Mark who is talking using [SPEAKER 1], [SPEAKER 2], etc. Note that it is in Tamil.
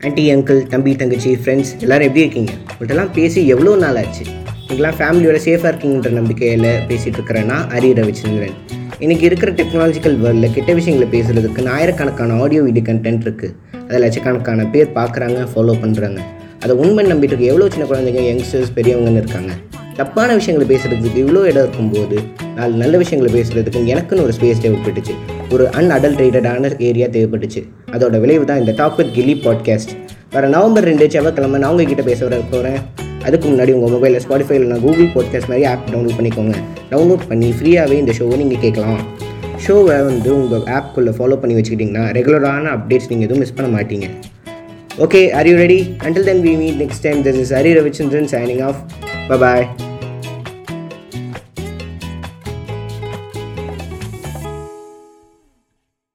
[SPEAKER 1] ஆன்ட்டி அங்கிள் தம்பி தங்கச்சி ஃப்ரெண்ட்ஸ் எல்லோரும் எப்படி இருக்கீங்க? உங்கள்கிட்டலாம் பேசி எவ்வளோ நாள் ஆச்சு? நீங்களாம் ஃபேமிலியோட சேஃபாக இருக்கீங்கன்ற நம்பிக்கையில் பேசிகிட்டு இருக்கிறேன்னா அரிய ரவிச்சந்திரன் இன்றைக்கி இருக்கிற டெக்னாலஜிக்கல் வேர்ல்டில் கெட்ட விஷயங்களை பேசுகிறதுக்கு ஆயிரக்கணக்கான ஆடியோ வீடியோ கண்டென்ட் இருக்குது அதில் லட்சக்கணக்கான பேர் பார்க்குறாங்க ஃபாலோ பண்ணுறாங்க அதை உண்மை நம்பிட்டு இருக்க எவ்வளோ சின்ன குழந்தைங்க யங்ஸ்டர்ஸ் பெரியவங்கன்னு இருக்காங்க. தப்பான விஷயங்களை பேசுகிறதுக்கு இவ்வளோ இடம் இருக்கும்போது நாலு நல்ல விஷயங்களை பேசுகிறதுக்கு எனக்குன்னு ஒரு ஸ்பேஸ் தேவைப்பட்டுச்சு. ஒரு அன்அடல்ட்ரேட்டடான ஏரியா தேவைப்பட்டுச்சு. அதோட விளைவு தான் இந்த டாக் வித் கில்லி பாட்காஸ்ட் வர நவம்பர் ரெண்டு செவ்வாய்க்கிழமை நான் உங்ககிட்ட பேச வர போகிறேன் அதுக்கு முன்னாடி உங்கள் மொபைலில் ஸ்பாட்டிஃபைல நான் கூகுள் பாட்காஸ்ட் மாதிரி ஆப் டவுன்லோட் பண்ணிக்கோங்க. டவுன்லோட் பண்ணி ஃப்ரீயாகவே இந்த ஷோவை நீங்கள் கேட்கலாம். ஷோவை வந்து உங்கள் ஆப்குள்ளே ஃபாலோ பண்ணி வச்சுக்கிட்டிங்கன்னா ரெகுலரான அப்டேட்ஸ் நீங்கள் எதுவும் மிஸ் பண்ண மாட்டீங்க. Okay are you ready until then we meet next time this is Hari Ravichandran signing off bye